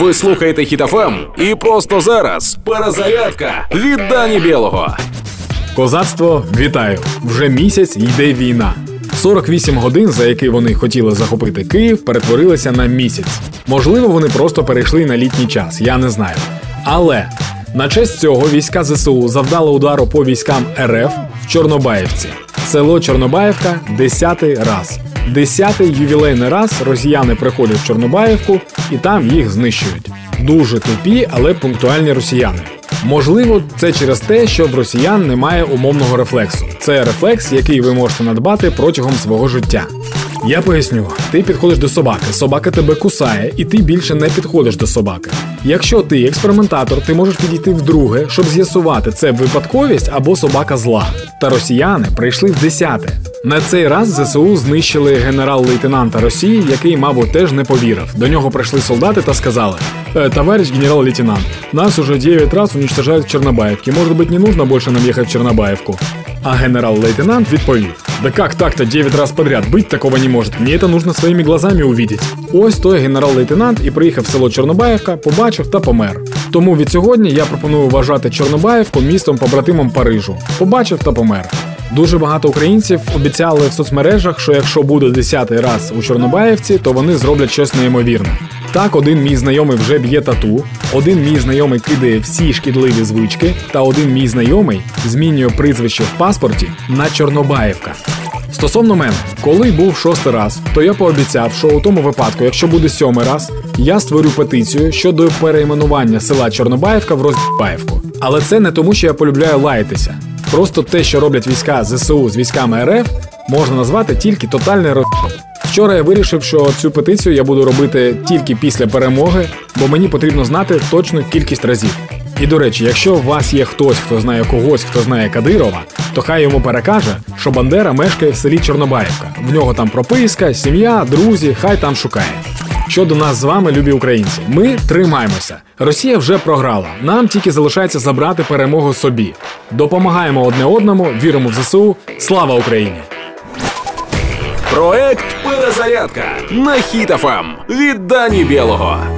Ви слухаєте Хітофем і просто зараз перезарядка від Дані Білого. Козацтво, вітаю! Вже місяць йде війна. 48 годин, за які вони хотіли захопити Київ, перетворилися на місяць. Можливо, вони просто перейшли на літній час, я не знаю. Але на честь цього війська ЗСУ завдали удару по військам РФ в Чорнобаївці. Село Чорнобаївка десятий раз. Десятий ювілейний раз росіяни приходять в Чорнобаївку і там їх знищують. Дуже тупі, але пунктуальні росіяни. Можливо, це через те, що в росіян немає умовного рефлексу. Це рефлекс, який ви можете надбати протягом свого життя. Я поясню, ти підходиш до собаки, собака тебе кусає, і ти більше не підходиш до собаки. Якщо ти експериментатор, ти можеш підійти вдруге, щоб з'ясувати, це випадковість або собака зла. Та росіяни прийшли в десяте. На цей раз ЗСУ знищили генерал-лейтенанта Росії, який, мабуть, теж не повірив. До нього прийшли солдати та сказали: «Э, товарищ генерал-лейтенант, нас уже 9 раз уничтожают в Чернобаевке. Может быть, не нужно больше нам ехать в Чернобаевку? А генерал-лейтенант відповів: Да как так-то 9 раз подряд? Быть такого не может. Мне это нужно своими глазами увидеть. Ось той генерал-лейтенант і приїхав в село Чорнобаївка, побачив та помер. Тому від сьогодні я пропоную вважати Чорнобаївку містом побратимом Парижу. Побачив та помер. Дуже багато українців обіцяли в соцмережах, що якщо буде десятий раз у Чорнобаївці, то вони зроблять щось неймовірне. Так, один мій знайомий вже б'є тату, один мій знайомий кидає всі шкідливі звички, та один мій знайомий змінює прізвище в паспорті на Чорнобаївка. Стосовно мене, коли був шостий раз, то я пообіцяв, що у тому випадку, якщо буде сьомий раз, я створю петицію щодо перейменування села Чорнобаївка в Розбаївку. Але це не тому, що я полюбляю лаятися. Просто те, що роблять війська ЗСУ з військами РФ, можна назвати тільки тотальний роз... Вчора я вирішив, що цю петицію я буду робити тільки після перемоги, бо мені потрібно знати точну кількість разів. І до речі, якщо у вас є хтось, хто знає когось, хто знає Кадирова, то хай йому перекаже, що Бандера мешкає в селі Чорнобаївка. В нього там прописка, сім'я, друзі, хай там шукає. Щодо нас з вами, любі українці, ми тримаємося. Росія вже програла. Нам тільки залишається забрати перемогу собі. Допомагаємо одне одному, віримо в ЗСУ. Слава Україні! Проект Перезарядка на хітафам від Дані Білого.